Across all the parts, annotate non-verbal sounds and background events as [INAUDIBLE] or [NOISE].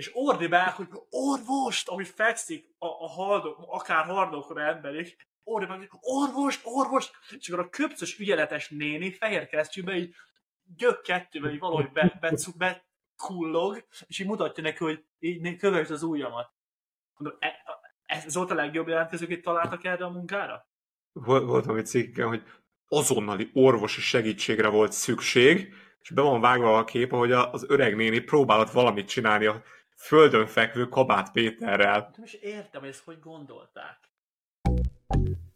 és ordibál, hogy orvost, ami fekszik a, a haldok, akár hardokra emberi, ordibál, hogy orvost, orvost, és akkor a köpcös ügyeletes néni fehér kesztyűben így gyök kettővel így valahogy be, be, be kullog, és így mutatja neki, hogy így kövesd az ujjamat. Mondom, e, ez volt a legjobb jelentkezőket találtak erre a munkára? Volt, volt egy cikkem, hogy azonnali orvosi segítségre volt szükség, és be van vágva a kép, ahogy az öreg néni próbálott valamit csinálni a földön fekvő Kabát Péterrel. Nem is értem, hogy ezt hogy gondolták.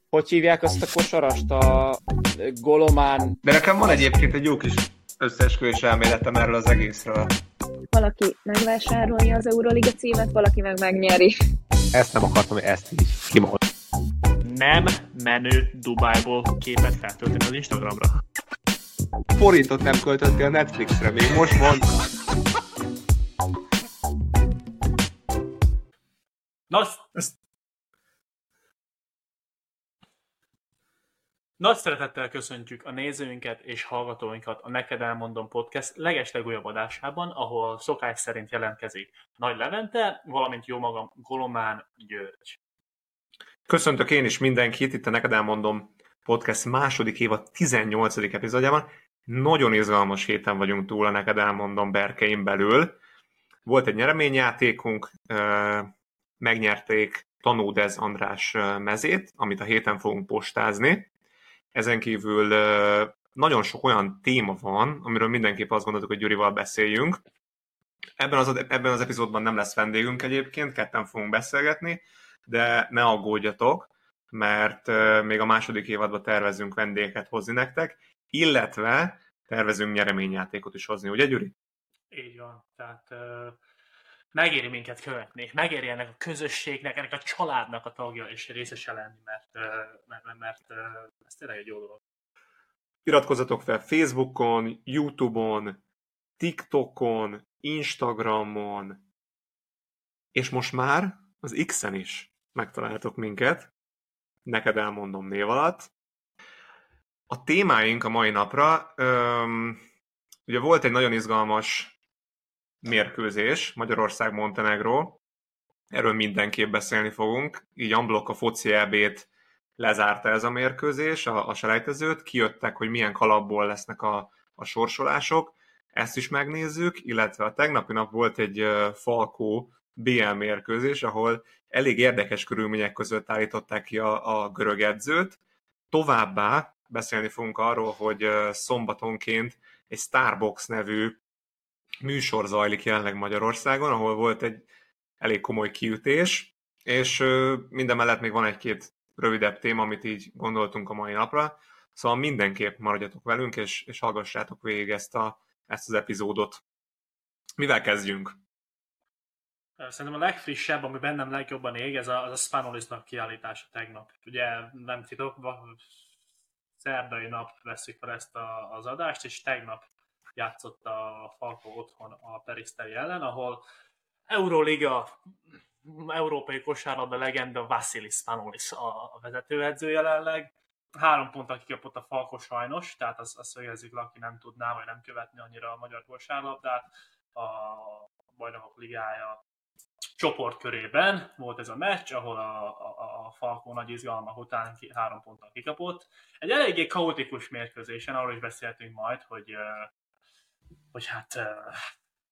Hogy hívják azt a kosarast? A Golomán... De nekem van egyébként egy jó kis összeesküvés elméletem erről az egészről. Valaki megvásárolja az Euroliga címet, valaki meg megnyeri. Ezt nem akartam, hogy ezt így kimond. Nem menő Dubájból képet feltölteni az Instagramra. Forintot nem költöttél Netflixre, még most van. Na, ezt... Nagy szeretettel köszöntjük a nézőinket és hallgatóinkat a Neked Elmondom Podcast legeslegújabb adásában, ahol szokás szerint jelentkezik Nagy Levente, valamint jó magam Golomán György. Köszöntök én is mindenkit, itt a Neked Elmondom Podcast második évad 18. epizódjában. Nagyon izgalmas héten vagyunk túl, a Neked Elmondom berkeim belül. Volt egy nyereményjátékunk, megnyerték Tanódez András mezét, amit a héten fogunk postázni. Ezen kívül nagyon sok olyan téma van, amiről mindenképp azt gondoltuk, hogy Gyurival beszéljünk. Ebben az, ebben az epizódban nem lesz vendégünk egyébként, ketten fogunk beszélgetni, de ne aggódjatok, mert még a második évadban tervezünk vendégeket hozni nektek, illetve tervezünk nyereményjátékot is hozni, ugye Gyuri? Így van, tehát megéri minket követni, megéri ennek a közösségnek, ennek a családnak a tagja és részese lenni, mert, mert, mert, mert ez tényleg egy jó dolog. Iratkozzatok fel Facebookon, Youtube-on, TikTokon, Instagramon, és most már az X-en is megtaláltok minket, neked elmondom név alatt. A témáink a mai napra, öm, ugye volt egy nagyon izgalmas mérkőzés, Magyarország-Montenegro. Erről mindenképp beszélni fogunk. Így Amblok a foci EB-t lezárta ez a mérkőzés, a, a selejtezőt, kijöttek, hogy milyen kalapból lesznek a, a sorsolások, ezt is megnézzük, illetve a tegnapi nap volt egy Falkó BL mérkőzés, ahol elég érdekes körülmények között állították ki a, a görög edzőt. Továbbá beszélni fogunk arról, hogy szombatonként egy Starbucks nevű műsor zajlik jelenleg Magyarországon, ahol volt egy elég komoly kiütés, és minden mellett még van egy-két rövidebb téma, amit így gondoltunk a mai napra, szóval mindenképp maradjatok velünk, és, és hallgassátok végig ezt, a, ezt az epizódot. Mivel kezdjünk? Szerintem a legfrissebb, ami bennem legjobban ég, ez a, az a Spanolisnak kiállítása tegnap. Ugye nem titok, szerdai nap veszik fel ezt a, az adást, és tegnap játszott a Falco otthon a Periszteri ellen, ahol Euroliga európai kosárlabda legenda Vasilis Panolis a vezetőedző jelenleg. Három ponttal kikapott a Falko sajnos, tehát azt, azt szögezzük le, aki nem tudná, vagy nem követni annyira a magyar kosárlabdát. A Bajnokok Ligája csoportkörében volt ez a meccs, ahol a, a, a Falkó nagy izgalmak után ki, három ponttal kikapott. Egy eléggé kaotikus mérkőzésen, arról is beszéltünk majd, hogy hogy hát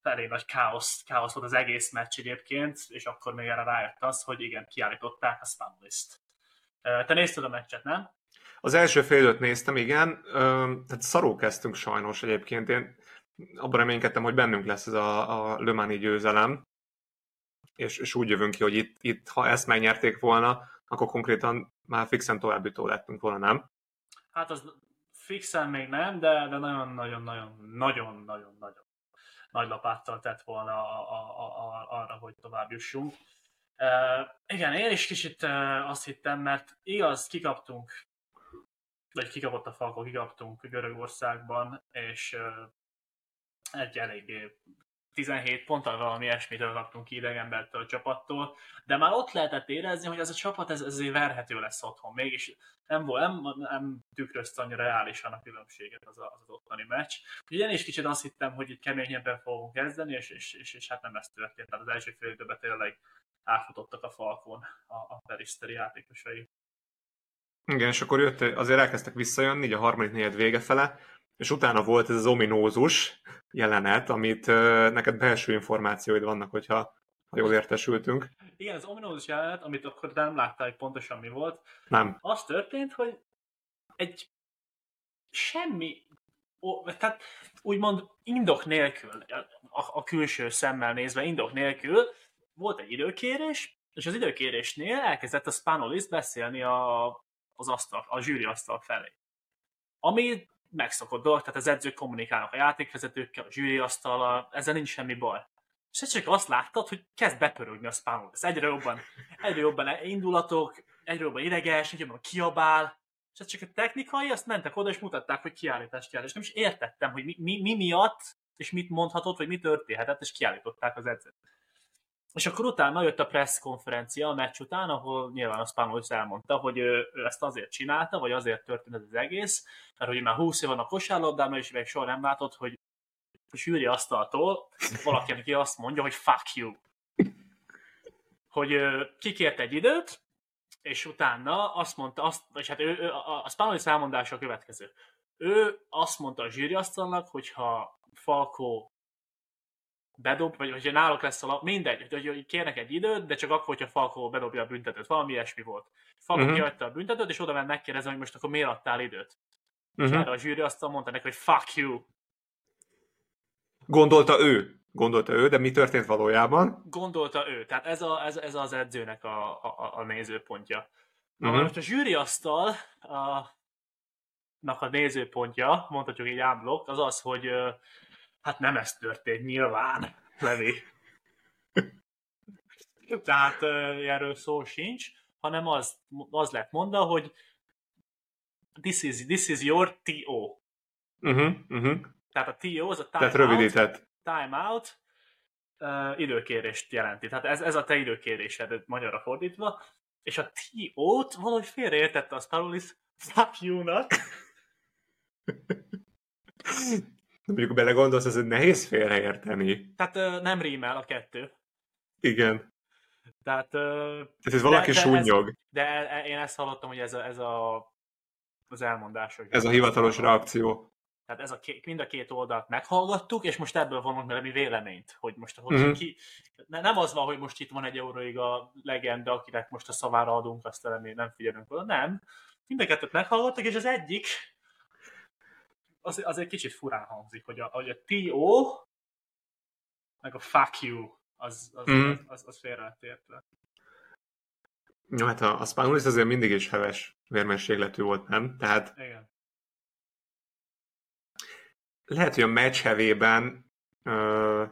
elég nagy káosz, káosz volt az egész meccs egyébként, és akkor még erre rájött az, hogy igen, kiállították a Spamlist. Te nézted a meccset, nem? Az első fél néztem, igen. Tehát szaró kezdtünk sajnos egyébként. Én abban reménykedtem, hogy bennünk lesz ez a, a Lömáni győzelem, és, és úgy jövünk ki, hogy itt, itt, ha ezt megnyerték volna, akkor konkrétan már fixen továbbító lettünk volna, nem? Hát az fixen még nem, de, de nagyon-nagyon-nagyon-nagyon-nagyon nagy lapáttal tett volna a, a, a, arra, hogy tovább jussunk. Uh, igen, én is kicsit uh, azt hittem, mert igaz, kikaptunk, vagy kikapott a Falko, kikaptunk Görögországban, és uh, egy eléggé 17 ponttal valami ilyesmitől kaptunk ki idegenbertől a csapattól, de már ott lehetett érezni, hogy ez a csapat ez, ezért verhető lesz otthon. Mégis nem, volt, nem, nem tükrözte annyira reálisan a különbséget az, a, az ottani meccs. Ugye én is kicsit azt hittem, hogy itt keményebben fogunk kezdeni, és, és, és, és hát nem ez történt. Tehát az első fél időben tényleg átfutottak a falkon a, a periszteri játékosai. Igen, és akkor jött, azért elkezdtek visszajönni, így a harmadik negyed vége fele, és utána volt ez az ominózus jelenet, amit neked belső információid vannak, hogyha ha jól értesültünk. Igen, az ominózus jelenet, amit akkor nem láttál, hogy pontosan mi volt, Nem. az történt, hogy egy semmi, ó, tehát úgymond indok nélkül, a, a külső szemmel nézve indok nélkül, volt egy időkérés, és az időkérésnél elkezdett a Spanolis beszélni a, az asztal, a zsűri asztal felé. Ami megszokott dolog, tehát az edzők kommunikálnak a játékvezetőkkel, a zsűri asztallal, ezzel nincs semmi baj. És csak azt láttad, hogy kezd bepörögni a Spanolis. Egyre jobban, egyre jobban indulatok, egyre jobban ideges, egyre jobban kiabál, és ez csak a technikai, azt mentek oda, és mutatták, hogy kiállítást kell. És nem is értettem, hogy mi, mi, mi miatt, és mit mondhatott, vagy mi történhetett, és kiállították az edzőt. És akkor utána jött a press konferencia a meccs után, ahol nyilván a Spanos elmondta, hogy ő, ő ezt azért csinálta, vagy azért történt ez az egész, mert hogy már 20 év van a kosárlabdában, és még soha nem látott, hogy a zsűri asztaltól valaki, aki azt mondja, hogy fuck you. Hogy kikért egy időt, és utána azt mondta, azt, vagy hát ő, a, a Spanos elmondása a következő. Ő azt mondta a zsűriasztalnak, hogyha Falco bedob, vagy hogyha náluk lesz a lap, mindegy, hogy, hogy kérnek egy időt, de csak akkor, hogyha Falco bedobja a büntetőt. Valami ilyesmi volt. Falco Mhm. uh-huh. kihagyta a büntetőt, és oda ment megkérdezni, hogy most akkor miért adtál időt. Uh-huh. És Uh-huh. erre a zsűri azt mondta neki, hogy fuck you. Gondolta ő. Gondolta ő, de mi történt valójában? Gondolta ő. Tehát ez, a, ez, ez az edzőnek a, a, a nézőpontja. Na, Mhm. uh-huh. most a zsűriasztal a, a nézőpontja, mondhatjuk így ámblok, az az, hogy hát nem ez történt nyilván, Levi. Tehát erről szó sincs, hanem az, az lett mondva, hogy this is, this is your TO. Uh-huh. Uh-huh. Tehát a TO az a time Tehát out, rövidített. time out uh, időkérést jelenti. Tehát ez, ez a te időkérésed magyarra fordítva, és a TO-t valahogy félreértette a Sparolis fuck you-nak, Mondjuk belegondolsz, ez nehéz félreérteni. uh, nem rímel a kettő. Igen. Tehát, Tehát ez valaki de ez- súnyog. de e- én ezt hallottam, hogy ez a, ez a az elmondás. Hogy Ez a hivatalos reakció. Tehát ez a két, mind a két oldalt meghallgattuk, és most ebből vonunk vele mi véleményt, hogy most hogy Mhm. ki, ne, nem az van, hogy most itt van egy Euróiga legenda, akinek most a szavára adunk, azt nem, nem figyelünk oda, nem. Mind a kettőt meghallgattak, és az egyik az, az egy kicsit furán hangzik, hogy a, hogy a TO meg a fuck you az, az, Mhm. az, az, az félre értve. Jó, hát a, a Spanulis azért mindig is heves vérmességletű volt, nem? Tehát Igen. lehet, hogy a meccs hevében ö,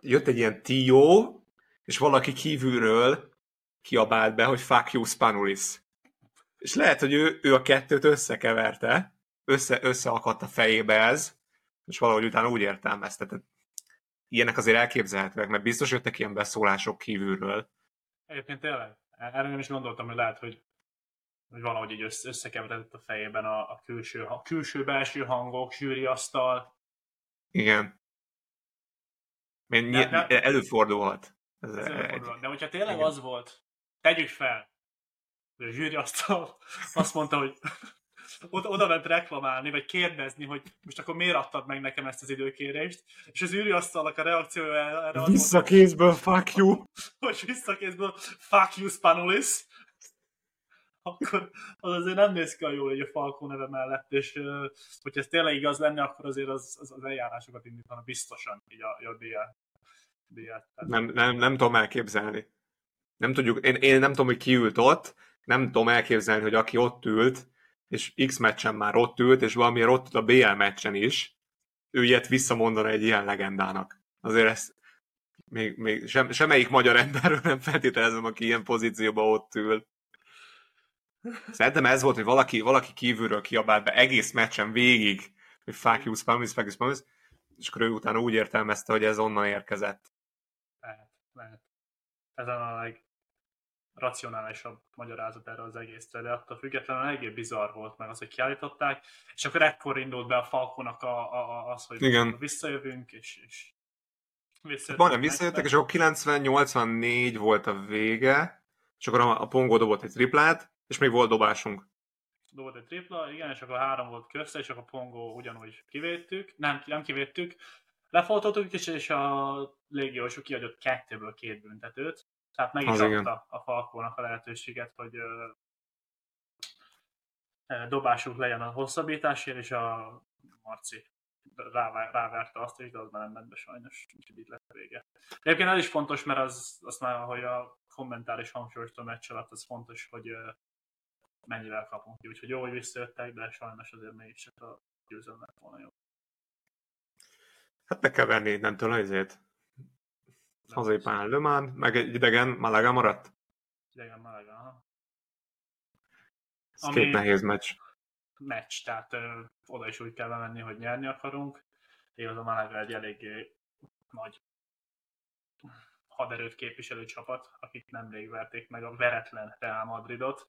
jött egy ilyen TO, és valaki kívülről kiabált be, hogy fuck you, Spanulis. És lehet, hogy ő, ő a kettőt összekeverte, össze, összeakadt a fejébe ez, és valahogy utána úgy értelmezte. Tehát ilyenek azért elképzelhetőek, mert biztos jöttek ilyen beszólások kívülről. Egyébként tényleg, erre nem is gondoltam, hogy lehet, hogy, hogy valahogy így össze, összekeveredett a fejében a, a külső, a külső-belső hangok, zsűriasztal. Igen. Még De- de- előfordulhat. Ez Ez egy. De hogyha tényleg igen. az volt, tegyük fel, hogy a zsűriasztal [LAUGHS] azt mondta, hogy oda, oda ment reklamálni, vagy kérdezni, hogy most akkor miért adtad meg nekem ezt az időkérést, és az zsűriasztalnak a reakciója erre az Visszakézből, fuck you! hogy visszakézből fuck you Spanulis, akkor az azért nem néz ki a jól, hogy a Falcó neve mellett, és hogyha ez tényleg igaz lenne, akkor azért az, az, az eljárásokat indítana biztosan, így a, a DL. Nem, nem, nem tudom elképzelni. Nem tudjuk, én, én nem tudom, hogy ki ült ott, nem tudom elképzelni, hogy aki ott ült, és X meccsen már ott ült, és valamiért ott ült a BL meccsen is, ő ilyet visszamondana egy ilyen legendának. Azért ezt még, még sem, semmelyik magyar emberről nem feltételezem, aki ilyen pozícióban ott ül. Szerintem ez volt, hogy valaki, valaki kívülről kiabált be egész meccsen végig, hogy fuck you, Spamis, fuck you, Spamis, és akkor ő utána úgy értelmezte, hogy ez onnan érkezett. Lehet, lehet. Ez a leg racionálisabb magyarázat erre az egészre, de attól függetlenül eléggé bizarr volt meg az, hogy kiállították, és akkor ekkor indult be a Falconak a, a, a, az, hogy Igen. visszajövünk, és, és visszajöttek. Majdnem visszajöttek, és akkor 90-84 volt a vége, és akkor a, a Pongo dobott egy triplát, és még volt dobásunk. Dobott egy tripla, igen, és akkor három volt közte, és akkor Pongo ugyanúgy kivédtük, nem, nem kivédtük, lefoltottuk, és, és a légiósok kiadott kettőből két büntetőt, tehát meg is Az igen. adta a Falkónak a lehetőséget, hogy dobásunk legyen a hosszabbításért, és a Marci ráverte azt is, de az már nem ment be sajnos, úgyhogy itt lett a vége. Egyébként ez is fontos, mert az, azt már, ahogy a kommentár is hangsúlyozta a meccs alatt, az fontos, hogy mennyivel kapunk ki. Úgyhogy jó, hogy visszajöttek, de sajnos azért mégis csak a győzelem lett volna jó. Hát meg kell venni innentől azért. Hazai pán Le Mans, meg egy idegen Malaga maradt. Idegen Malaga, aha. Ez Ami- két nehéz meccs. meccs, tehát ö, oda is úgy kell bemenni, hogy nyerni akarunk. Igaz, a Malaga egy eléggé nagy haderőt képviselő csapat, akik nemrég verték meg a veretlen Real Madridot.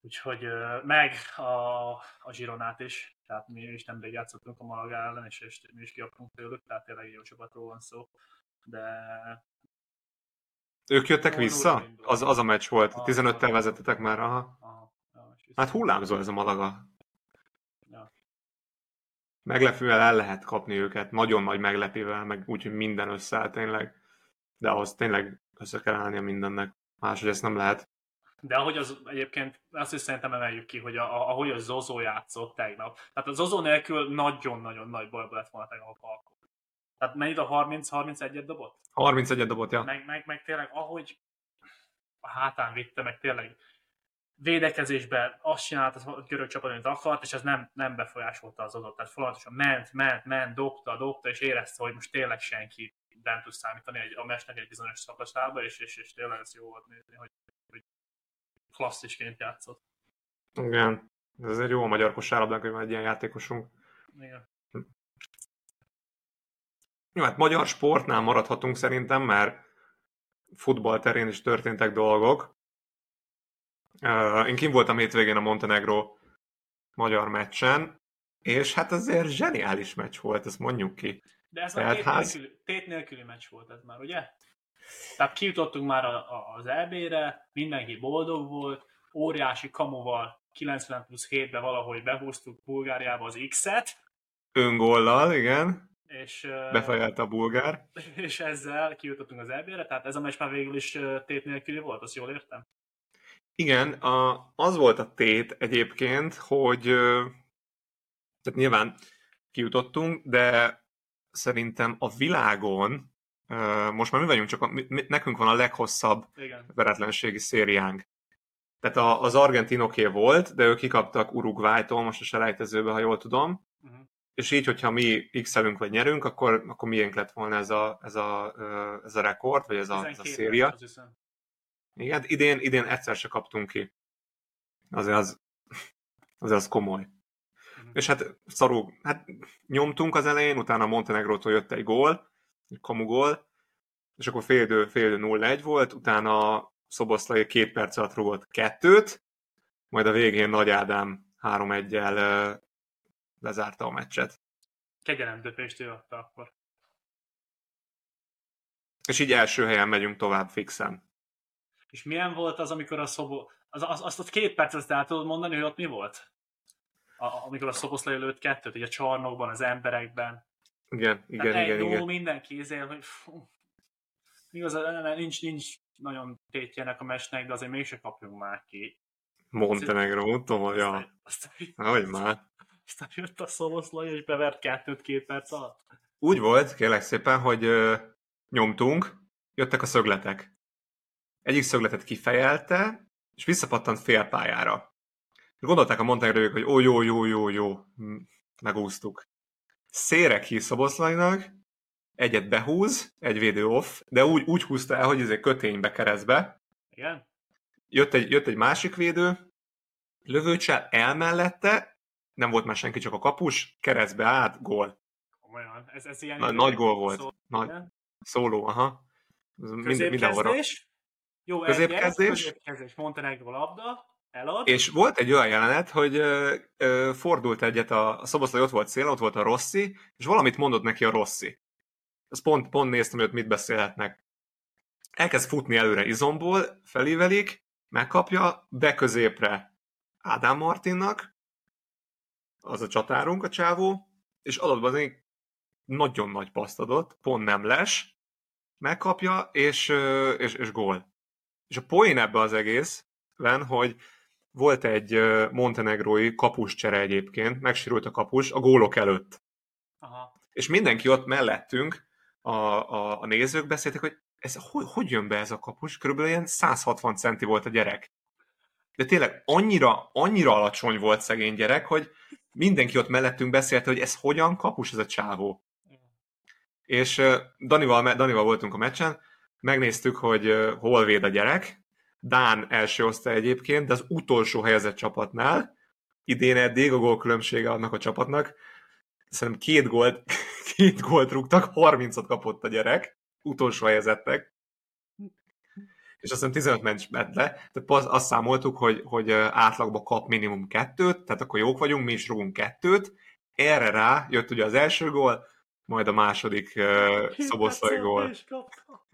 Úgyhogy meg a, a Gironát is, tehát mi is nemrég játszottunk a Malaga ellen, és, és mi is kiaktunk tőlük, tehát tényleg jó csapatról van szó. De Ők jöttek vissza? Az, az a meccs volt. Az 15-tel volt. vezettetek már, aha. Hát hullámzó ez a Malaga. Ja. Meglepővel el lehet kapni őket, nagyon nagy meglepével, meg úgyhogy minden összeáll tényleg. De ahhoz tényleg össze kell állnia mindennek. Máshogy ezt nem lehet. De ahogy az egyébként, azt is szerintem emeljük ki, hogy a, a, ahogy a Zozó játszott tegnap. Tehát a Zozó nélkül nagyon-nagyon nagy bajba lett volna tegnap a Falcon. Tehát mennyit a 30-31-et dobott? 31 dobott, ja. Meg, meg, meg tényleg, ahogy a hátán vitte, meg tényleg védekezésben azt csinált a görög csapat, amit akart, és ez nem, nem befolyásolta az adott. Tehát folyamatosan ment, ment, ment, dobta, dobta, és érezte, hogy most tényleg senki nem tud számítani egy, a mesnek egy bizonyos szakaszába, és, és, és tényleg ez jó volt nézni, hogy, hogy klasszisként játszott. Igen. Ez azért jó a magyar kosárlabdák, hogy van egy ilyen játékosunk. Igen. Jó, hát magyar sportnál maradhatunk szerintem, mert futball terén is történtek dolgok. Én kim voltam hétvégén a Montenegro magyar meccsen, és hát azért zseniális meccs volt, ezt mondjuk ki. De ez Tehát a tét, ház- nélküli, tét nélküli meccs volt ez már, ugye? Tehát kijutottunk már a, a, az EB-re, mindenki boldog volt, óriási kamuval 90 plusz 7-be valahogy behúztuk Bulgáriába az X-et, Öngollal, igen, és, ö, befejelte a bulgár. [LAUGHS] és ezzel kijutottunk az EB-re, tehát ez a meccs már végül is tét nélküli volt, azt jól értem? Igen, a, az volt a tét egyébként, hogy tehát nyilván kijutottunk, de szerintem a világon most már mi vagyunk, csak a, mi- nekünk van a leghosszabb Igen. veretlenségi szériánk. Tehát a, az argentinoké volt, de ők kikaptak Uruguaytól most a selejtezőbe, ha jól tudom. Uh-huh. És így, hogyha mi x vagy nyerünk, akkor, akkor miénk lett volna ez a, ez a, ez a rekord, vagy ez a, ez a széria. Igen, idén, idén egyszer se kaptunk ki. Azért az, azért az komoly. Mhm. És hát szarú, hát nyomtunk az elején, utána Montenegrótól jött egy gól, egy kamu gól, és akkor fél idő, fél idő 0-1 volt, utána Szoboszlai két perc alatt rúgott kettőt, majd a végén Nagy Ádám 3-1-el ö, lezárta a meccset. Kegyelemdöpést ő adta akkor. És így első helyen megyünk tovább fixen. És milyen volt az, amikor a szobó... Az, az, azt ott két percet azt el tudod mondani, hogy ott mi volt? A, amikor a szoboszlai lőtt kettőt, ugye a csarnokban, az emberekben. Igen, igen, Tehát igen, egy igen. mindenki izél, hogy fú, igazán nincs, nincs nagyon tétjének a mesnek, de azért mégse kapjunk már ki. Montenegró, tolja. Hogy már. Aztán jött a szoboszlai, és bevert kettőt két perc alatt. Úgy volt, kérlek szépen, hogy ö, nyomtunk, jöttek a szögletek. Egyik szögletet kifejelte, és visszapattant félpályára. És gondolták a montenegróiak, hogy ó, jó, jó, jó, jó, Hm, megúsztuk. Szérek hív Szoboszlainak, egyet behúz, egy védő off, de úgy, úgy húzta el, hogy ezért köténybe keresztbe. Igen? Jött egy, jött egy másik védő, lövőcsel el mellette, nem volt már senki, csak a kapus, keresztbe át, gól. Komolyan. Ez, ez ilyen... Na, nagy gól volt. Szó- Nagy- igen. Szóló, aha. Mind, mindenhol. Jó, Középkezdés. Középkezdés. Montenegro labda. Elad. És volt egy olyan jelenet, hogy ö, ö, fordult egyet, a, a szoboszlai ott volt szél, ott volt a Rossi, és valamit mondott neki a Rossi. Azt pont, pont néztem, hogy ott mit beszélhetnek. Elkezd futni előre izomból, felívelik, megkapja, be középre Ádám Martinnak, az a csatárunk, a csávó, és adatban egy nagyon nagy paszt adott, pont nem les, megkapja, és, és, és gól. És a poén ebbe az egészben, hogy volt egy montenegrói kapuscsere egyébként, megsérült a kapus a gólok előtt. Aha. És mindenki ott mellettünk, a, a, a nézők beszéltek, hogy ez hogy, hogy jön be ez a kapus? Körülbelül ilyen 160 centi volt a gyerek. De tényleg annyira, annyira alacsony volt szegény gyerek, hogy mindenki ott mellettünk beszélte, hogy ez hogyan kapus ez a csávó. És Danival, Danival voltunk a meccsen, megnéztük, hogy hol véd a gyerek. Dán első osztály egyébként, de az utolsó helyezett csapatnál. Idén eddig a gólkülönbsége annak a csapatnak. Szerintem két gólt, [LAUGHS] két gólt rúgtak, 30-at kapott a gyerek, utolsó helyezettek. És azt hiszem 15 meccs ment le. Tehát az- azt számoltuk, hogy, hogy ö, átlagban kap minimum kettőt, tehát akkor jók vagyunk, mi is rúgunk kettőt. Erre rá jött ugye az első gól, majd a második uh, szoboszlai gól. És kapta.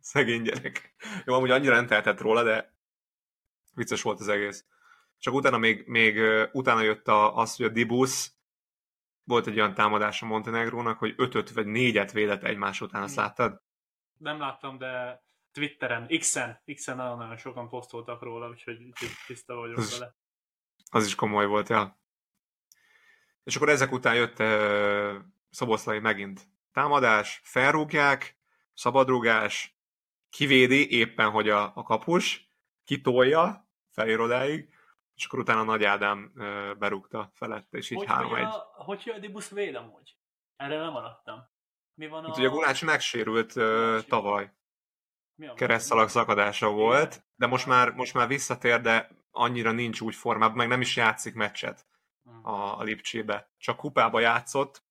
Szegény gyerek. Jó, amúgy annyira nem tehetett róla, de vicces volt az egész. Csak utána még, még utána jött a, az, hogy a Dibus volt egy olyan támadás a Montenegrónak, hogy ötöt vagy négyet védett egymás után, azt láttad? Nem láttam, de Twitteren, X-en, X-en nagyon-nagyon sokan posztoltak róla, úgyhogy tiszta vagyok Ez- vele. Az is komoly volt, ja. És akkor ezek után jött uh, Szoboszlai megint támadás, felrúgják, szabadrúgás, kivédi éppen, hogy a, a kapus, kitolja felér odáig, és akkor utána Nagy Ádám uh, berúgta felette, és így Hogy, 3 hogy, 1 a, hogy jön a Dibusz véd amúgy? Erre nem maradtam. Mi van a... Hát ugye Gulácsi megsérült uh, tavaly, keresztalag szakadása volt, de most már, most már visszatér, de annyira nincs úgy formában, meg nem is játszik meccset a, a Lipcsébe. Csak kupába játszott,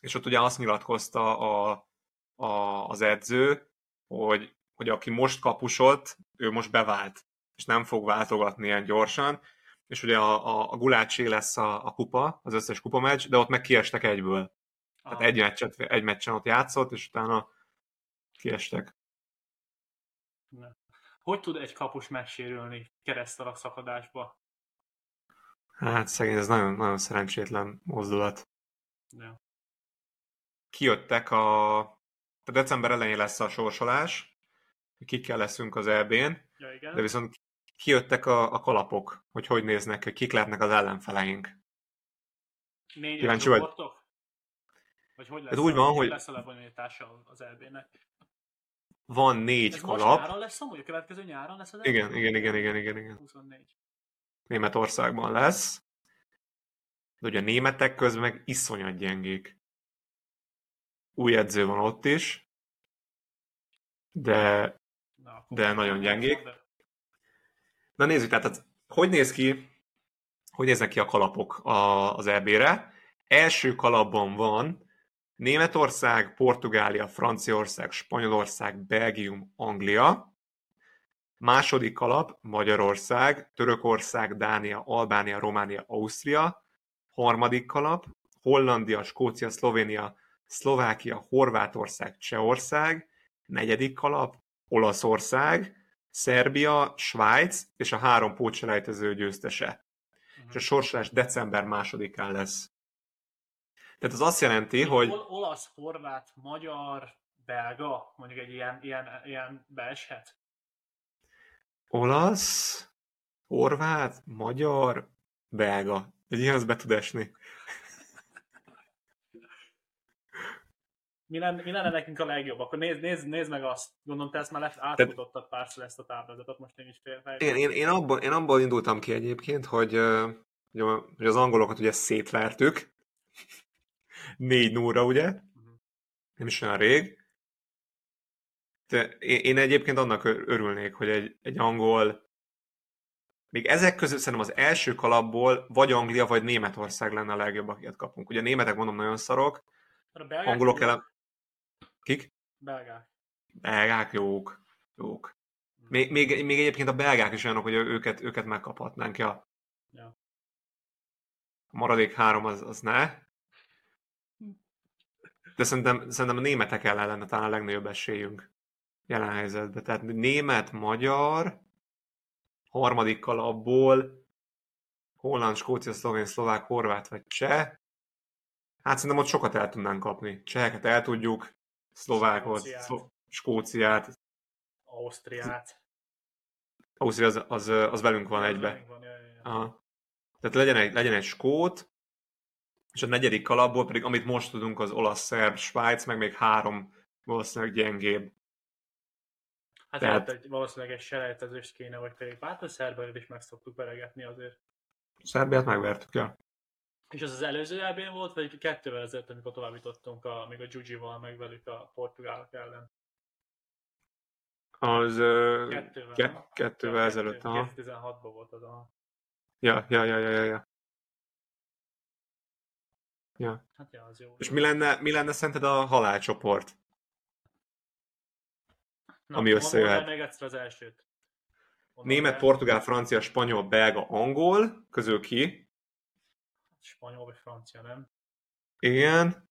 és ott ugye azt nyilatkozta a, a, az edző, hogy, hogy aki most kapusott, ő most bevált, és nem fog váltogatni ilyen gyorsan, és ugye a, a, a Gulácsé lesz a, a kupa, az összes kupa meccs, de ott meg kiestek egyből. Tehát Aha. egy, meccset, egy meccsen ott játszott, és utána kiestek. Hogy tud egy kapus megsérülni keresztalag szakadásba? Hát szegény, ez nagyon, nagyon szerencsétlen mozdulat. Ja. Kijöttek a... a december elején lesz a sorsolás, kikkel leszünk az EB-n, Ja, igen. de viszont kijöttek a, a kalapok, hogy hogy néznek, ki, kik lehetnek az ellenfeleink. Négy kíváncsi vagy? Vagy hogy lesz, Ez úgy van, hogy hogy- lesz a lebonyolítása az EB-nek? Van négy Ez most kalap. nyáron lesz amúgy? A következő nyáron lesz az? Igen, igen, igen, igen, igen, igen. 24. Németországban lesz. De ugye a németek közben meg iszonyat gyengék. Új edző van ott is, de Na, De most nagyon gyengék. Na nézzük, tehát hogy néz ki, hogy néznek ki a kalapok az EB-re. Első kalapban van Németország, Portugália, Franciaország, Spanyolország, Belgium, Anglia. Második kalap Magyarország, Törökország, Dánia, Albánia, Románia, Ausztria. Harmadik kalap Hollandia, Skócia, Szlovénia, Szlovákia, Horvátország, Csehország. Negyedik kalap Olaszország, Szerbia, Svájc és a három pótselejtező győztese. Mhm. És a sorsolás december másodikán lesz. Tehát az azt jelenti, hogy Ol- olasz, horvát, magyar, belga, mondjuk egy ilyen, ilyen, ilyen beeshet? olasz, horvát, magyar, belga. Egy ilyen az be tud esni. Mi lenne, mi lenne nekünk a legjobb? Akkor nézd, nézd, nézd meg azt. Gondolom, te ezt már átfutottad párszor ezt a táblázatot, most én is fél Én, én, én, abból, én abból indultam ki egyébként, hogy, hogy az angolokat ugye szétvertük. Négy núra, ugye? Nem is olyan rég. De én, én egyébként annak ör- örülnék, hogy egy, egy angol még ezek között szerintem az első kalapból vagy Anglia, vagy Németország lenne a legjobb, akiket kapunk. Ugye a németek mondom nagyon szarok, A belgák angolok ellen... Kik? Belgák. Belgák jók. Jók. Még, még, még egyébként a belgák is olyanok, hogy őket, őket megkaphatnánk, ja. Ja. A maradék három az, az ne. De szerintem, szerintem a németek ellen lenne talán a legnagyobb esélyünk jelen helyzetben. Tehát német, magyar, harmadik kalapból, holland, skócia, szlovén, szlovák, horvát vagy cseh. Hát szerintem ott sokat el tudnánk kapni. Cseheket el tudjuk, szlovákot, Skóciát. szlo- skóciát. Ausztriát. Ausztria az, az, az velünk van egybe. Velünk Van, ja, ja, ja. Aha. Tehát legyen egy, legyen egy skót, és a negyedik kalapból pedig, amit most tudunk, az olasz, szerb, Svájc, meg még három valószínűleg gyengébb. Hát Tehát- Tehát... egy, valószínűleg egy selejtezést kéne, vagy pedig a szerbeket is meg szoktuk veregetni azért. Szerbiát megvertük, ja. És az az előző eb volt, vagy kettővel ezelőtt, amikor tovább jutottunk, a, még a Gyugyival meg velük a portugálok ellen? Az Kettővel, ke- kettővel ezelőtt, aha. 2016-ban volt az a... Ja, ja, ja, ja, ja, ja. Hát ja, az jó. És mi lenne, mi lenne szerinted a halálcsoport? Na, ami összejöhet? még egyszer az elsőt. Mondd Német, el. portugál, francia, spanyol, belga, angol, közül ki? Spanyol vagy francia, nem? Igen.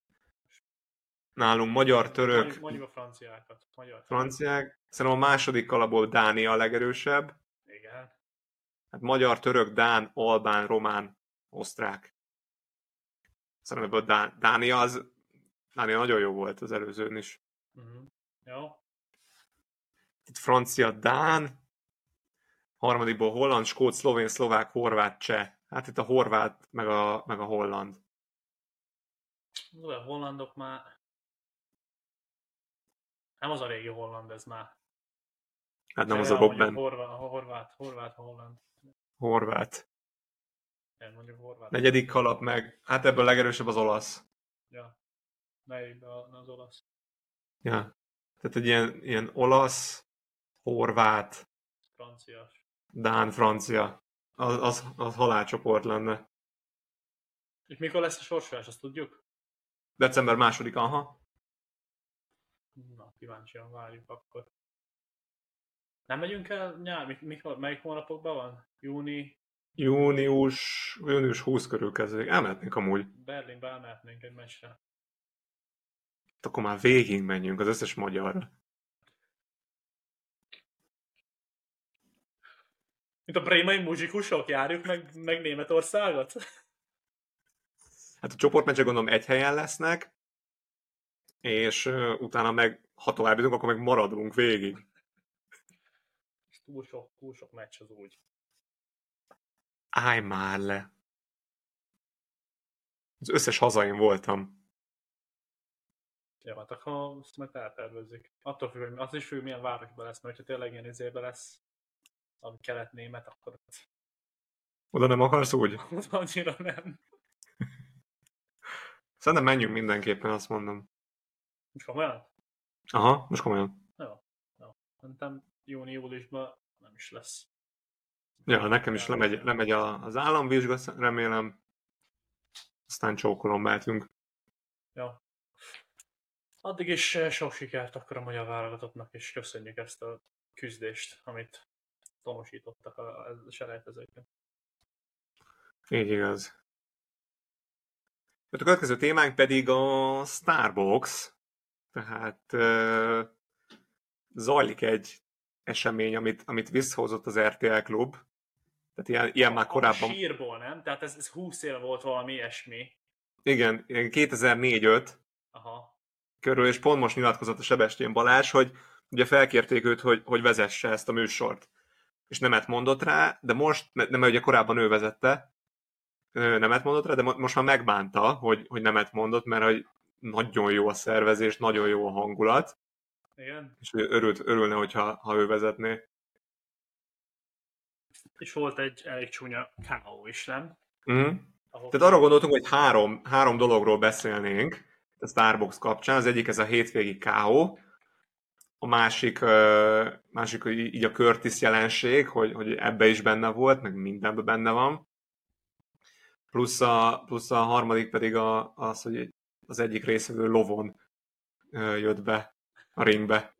Nálunk magyar, török, Mondjuk, mondjuk a franciákat. Magyar. franciák. Szerintem a második kalapból Dánia a legerősebb. Igen. Hát magyar, török, dán, albán, román, osztrák. Szerintem Dá- Dánia az... Dánia nagyon jó volt az előzőn is. Uh-huh. Jó. Itt francia, dán, harmadikból holland, skót, szlovén, szlovák, horvát, cseh. Hát itt a horvát, meg a, meg a holland. A hollandok már... Nem az a régi holland, ez már. Hát nem az a Robben, Horvát, horvát, horvát, holland. horvát. Igen, mondjuk horvát. Negyedik kalap meg, hát ebből legerősebb az olasz. Ja. Melyikbe az olasz? Ja. Tehát egy ilyen, ilyen olasz, horvát, Franciás. dán, francia. Az, az, az halálcsoport lenne. És mikor lesz a sorsolás, azt tudjuk? December második, aha. Na, kíváncsian várjuk akkor. Nem megyünk el nyár? Mik, mikor, melyik hónapokban van? Júni, Június, június 20 körül kezdődik. Elmehetnénk amúgy. Berlinbe elmehetnénk egy meccsre. Akkor már végig menjünk az összes magyarra. Mint a brémai muzsikusok, járjuk meg, meg Németországot? Hát a csoportmeccsek gondolom egy helyen lesznek, és utána meg, ha tovább jutunk, akkor meg maradunk végig. Túl sok, túl sok meccs az úgy. Állj már le! Az összes hazain voltam. Ja, hát akkor azt majd eltervezzük. Attól függ, hogy az is függ, milyen városban lesz, mert ha tényleg ilyen izében lesz, ami kelet-német, akkor Oda nem akarsz úgy? [LAUGHS] annyira nem. Szerintem menjünk mindenképpen, azt mondom. Most komolyan? Aha, most komolyan. Jó. Jó. Szerintem júni-júliusban nem is lesz. Ja, nekem is lemegy, lemegy az államvizsga, remélem. Aztán csókolom mehetünk. Jó. Addig is eh, sok sikert akkor a magyar válogatottnak, és köszönjük ezt a küzdést, amit tanúsítottak a, a selejtezőkön. Így igaz. A következő témánk pedig a Starbucks. Tehát uh, zajlik egy esemény, amit, amit visszahozott az RTL klub. Tehát ilyen, ilyen már A korábban... sírból, nem? Tehát ez, ez 20 éve volt valami ilyesmi. Igen, ilyen 2004-5 Aha. körül, és pont most nyilatkozott a Sebestyén Balázs, hogy ugye felkérték őt, hogy, hogy vezesse ezt a műsort. És nemet mondott rá, de most, nem, mert ugye korábban ő vezette, nemet mondott rá, de mo- most már megbánta, hogy, hogy nemet mondott, mert hogy nagyon jó a szervezés, nagyon jó a hangulat, Igen. és örült, örülne, hogyha ha ő vezetné. És volt egy elég csúnya K.O. is, nem? Mm. Ahol Tehát arra gondoltunk, hogy három, három dologról beszélnénk a Starbucks kapcsán. Az egyik ez a hétvégi KO, a másik, másik hogy így a Curtis jelenség, hogy, hogy ebbe is benne volt, meg mindenben benne van. Plusz a, plusz a harmadik pedig a, az, hogy az egyik részvevő lovon jött be a ringbe.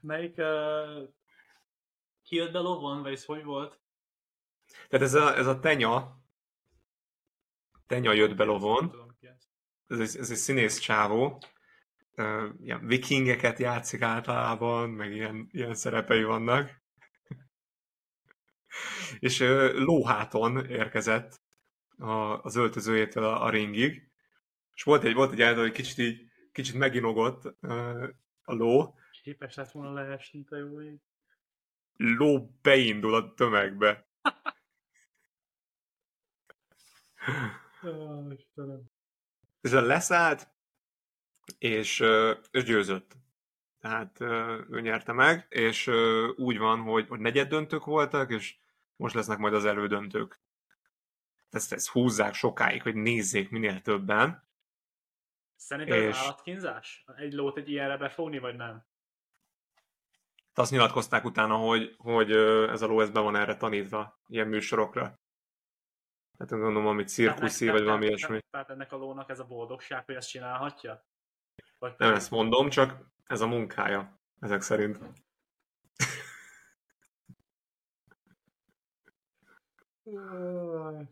Melyik... Uh, ki jött be lovon, vagy ez hogy volt? Tehát ez a, ez a tenya, tenya jött be lovon, ez. ez egy, ez egy színész csávó, ilyen vikingeket játszik általában, meg ilyen, ilyen szerepei vannak. [LAUGHS] És lóháton érkezett a, az öltözőjétől a, a ringig, és volt egy, volt egy jelenet, hogy kicsit így, kicsit meginogott a ló, Képes lett volna leesni, te jó ég. Ló beindul a tömegbe. Ó, Istenem. És leszállt, és, és győzött. Tehát ő nyerte meg, és úgy van, hogy, hogy negyed döntők voltak, és most lesznek majd az elődöntők. Ezt, ezt húzzák sokáig, hogy nézzék minél többen. Szerinted ez És- állatkínzás? Egy lót egy ilyenre befogni, vagy nem? Azt nyilatkozták utána, hogy, hogy ez a ló ez be van erre tanítva, ilyen műsorokra. Tehát gondolom, ami cirkuszi, vagy valami ilyesmi. Tehát ennek a lónak ez a boldogság, hogy ezt csinálhatja? Vagy Nem ezt mondom, csak ez a munkája, ezek szerint.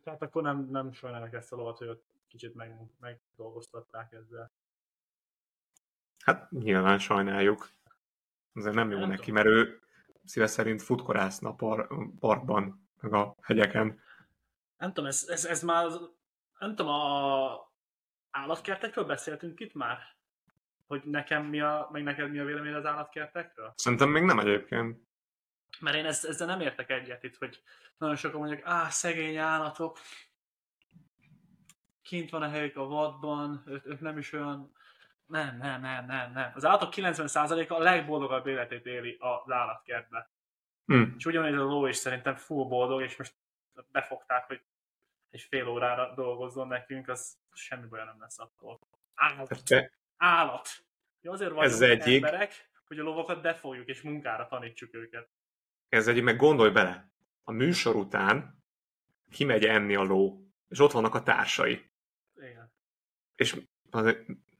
Tehát akkor nem, nem sajnálnak ezt a lovat, hogy ott kicsit meg, megdolgoztatták ezzel. Hát nyilván sajnáljuk. Azért nem jó Nem neki, mert ő szíve szerint futkorászna a par, parkban, meg a hegyeken. Nem tudom, ez, ez, ez már, nem tudom, a állatkertekről beszéltünk itt már? Hogy nekem mi a, meg neked mi a vélemény az állatkertekről? Szerintem még nem egyébként. Mert én ezt, ezzel nem értek egyet itt, hogy nagyon sokan mondják, á, szegény állatok, kint van a helyük a vadban, ők, ők nem is olyan... Nem, nem, nem, nem, nem. Az állatok 90%-a a legboldogabb életét éli az állatkertbe. Hm. És ugyanígy a ló is szerintem full boldog, és most befogták, hogy egy fél órára dolgozzon nekünk, az semmi baj nem lesz attól. Állat. Te- Állat. Ja, azért vagyunk Ez egyik. emberek, hogy a lovakat befogjuk és munkára tanítsuk őket. Ez egy, meg gondolj bele, a műsor után kimegy enni a ló, és ott vannak a társai. Igen. És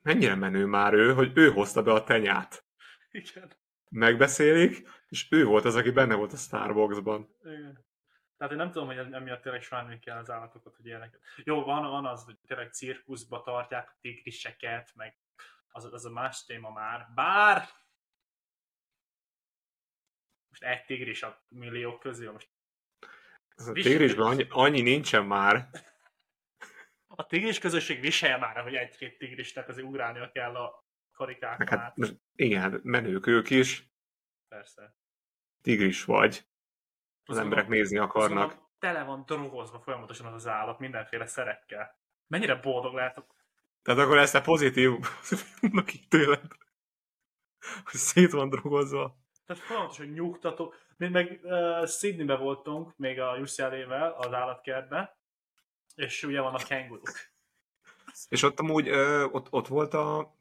mennyire menő már ő, hogy ő hozta be a tenyát. Igen. Megbeszélik, és ő volt az, aki benne volt a Starbucksban. Igen. Tehát én nem tudom, hogy emiatt tényleg sajnálni kell az állatokat, hogy ilyeneket. Jó, van, van az, hogy tényleg cirkuszba tartják a tigriseket, meg az, az a más téma már. Bár most egy tigris a milliók közül, most Ez a tigrisben annyi, annyi nincsen már. A tigris közösség viselje már, hogy egy-két tigrisnek azért ugrálnia kell a karikákon Meg át. hát, most igen, menők ők is, Persze. tigris vagy. Az Azt emberek mondom, nézni akarnak. mondom, Tele van drogozva folyamatosan az az állat, mindenféle szerekkel. Mennyire boldog lehet Tehát akkor ezt a pozitív [LAUGHS] ítéled, hogy szét van drogozva. Tehát folyamatosan nyugtató. Mi meg uh, Sydneybe voltunk, még a UCLA-vel, az állatkertbe, és ugye vannak kenguruk. És ott amúgy ö, ott, ott volt a...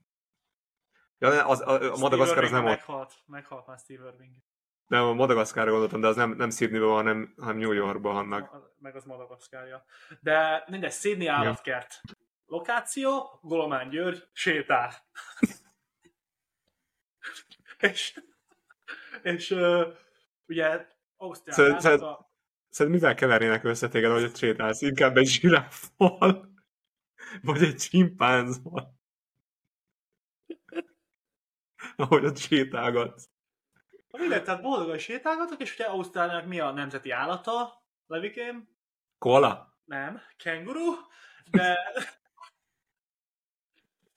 Ja, az, a, a Madagaszkár az nem ott. Meghalt, meghalt már Steve Irving. Nem, a Madagaszkárra gondoltam, de az nem, nem Sydneyben van, hanem, hanem New Yorkban vannak. A- Meg az Madagaszkárja. De mindegy, Sydney állatkert. Lokáció, Golomán György, sétál. [LAUGHS] és és uh, ugye Ausztriában Szerinted- a, Szerintem mivel kevernének össze téged, hogy sétálsz? Inkább egy zsiráffal, vagy egy csimpánzval. Ahogy ott sétálgatsz. mindegy, tehát boldogan sétálgatok, és ugye Ausztráliának mi a nemzeti állata, Levikém? Koala? Nem, kenguru, de...